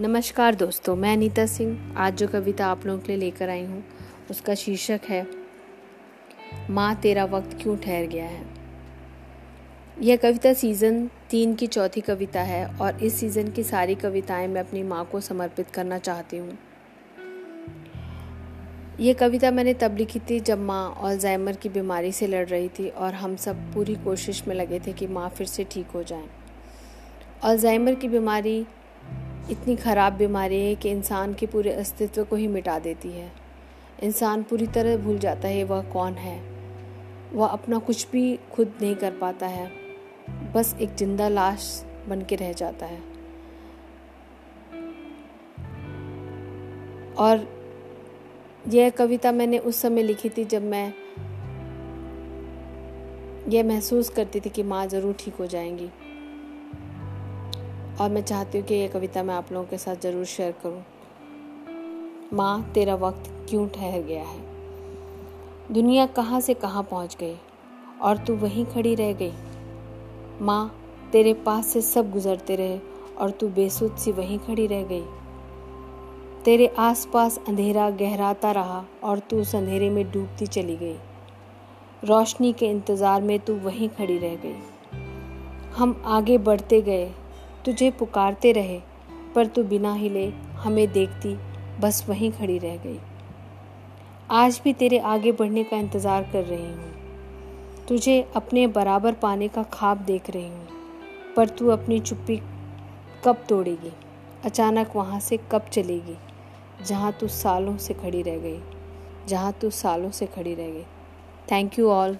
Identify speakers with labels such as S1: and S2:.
S1: नमस्कार दोस्तों, मैं अनीता सिंह, आज जो कविता आप लोगों के लिए लेकर आई हूँ, उसका शीर्षक है, माँ तेरा वक्त क्यों ठहर गया है? यह कविता सीज़न तीन की चौथी कविता है और इस सीज़न की सारी कविताएँ मैं अपनी माँ को समर्पित करना चाहती हूँ। ये कविता मैंने तब लिखी थी जब माँ ऑलजाइमर की बीमारी से लड़ रही थी और हम सब पूरी कोशिश में लगे थे कि माँ फिर से ठीक हो जाए। ऑलजाइमर की बीमारी इतनी ख़राब बीमारी है कि इंसान के पूरे अस्तित्व को ही मिटा देती है। इंसान पूरी तरह भूल जाता है वह कौन है। वह अपना कुछ भी खुद नहीं कर पाता है। बस एक ज़िंदा लाश बन के रह जाता है। और यह कविता मैंने उस समय लिखी थी जब मैं यह महसूस करती थी कि माँ ज़रूर ठीक हो जाएँगी। और मैं चाहती हूँ कि ये कविता मैं आप लोगों के साथ ज़रूर शेयर करूँ। माँ, तेरा वक्त क्यों ठहर गया है? दुनिया कहाँ से कहाँ पहुँच गई? और तू वहीं खड़ी रह गई? माँ, तेरे पास से सब गुजरते रहे और तू बेसुध सी वहीं खड़ी रह गई। तेरे आसपास अंधेरा गहराता रहा और तू उस अंधेरे में डूबती चली गई। रोशनी के इंतज़ार में तू वहीं खड़ी रह गई। हम आगे बढ़ते गए तुझे पुकारते रहे, पर तू बिना हिले हमें देखती, बस वहीं खड़ी रह गई। आज भी तेरे आगे बढ़ने का इंतज़ार कर रही हूँ। तुझे अपने बराबर पाने का ख्वाब देख रही हूँ, पर तू अपनी चुप्पी कब तोड़ेगी? अचानक वहाँ से कब चलेगी, जहाँ तू सालों से खड़ी रह गई, जहाँ तू सालों से खड़ी रह गई। Thank you all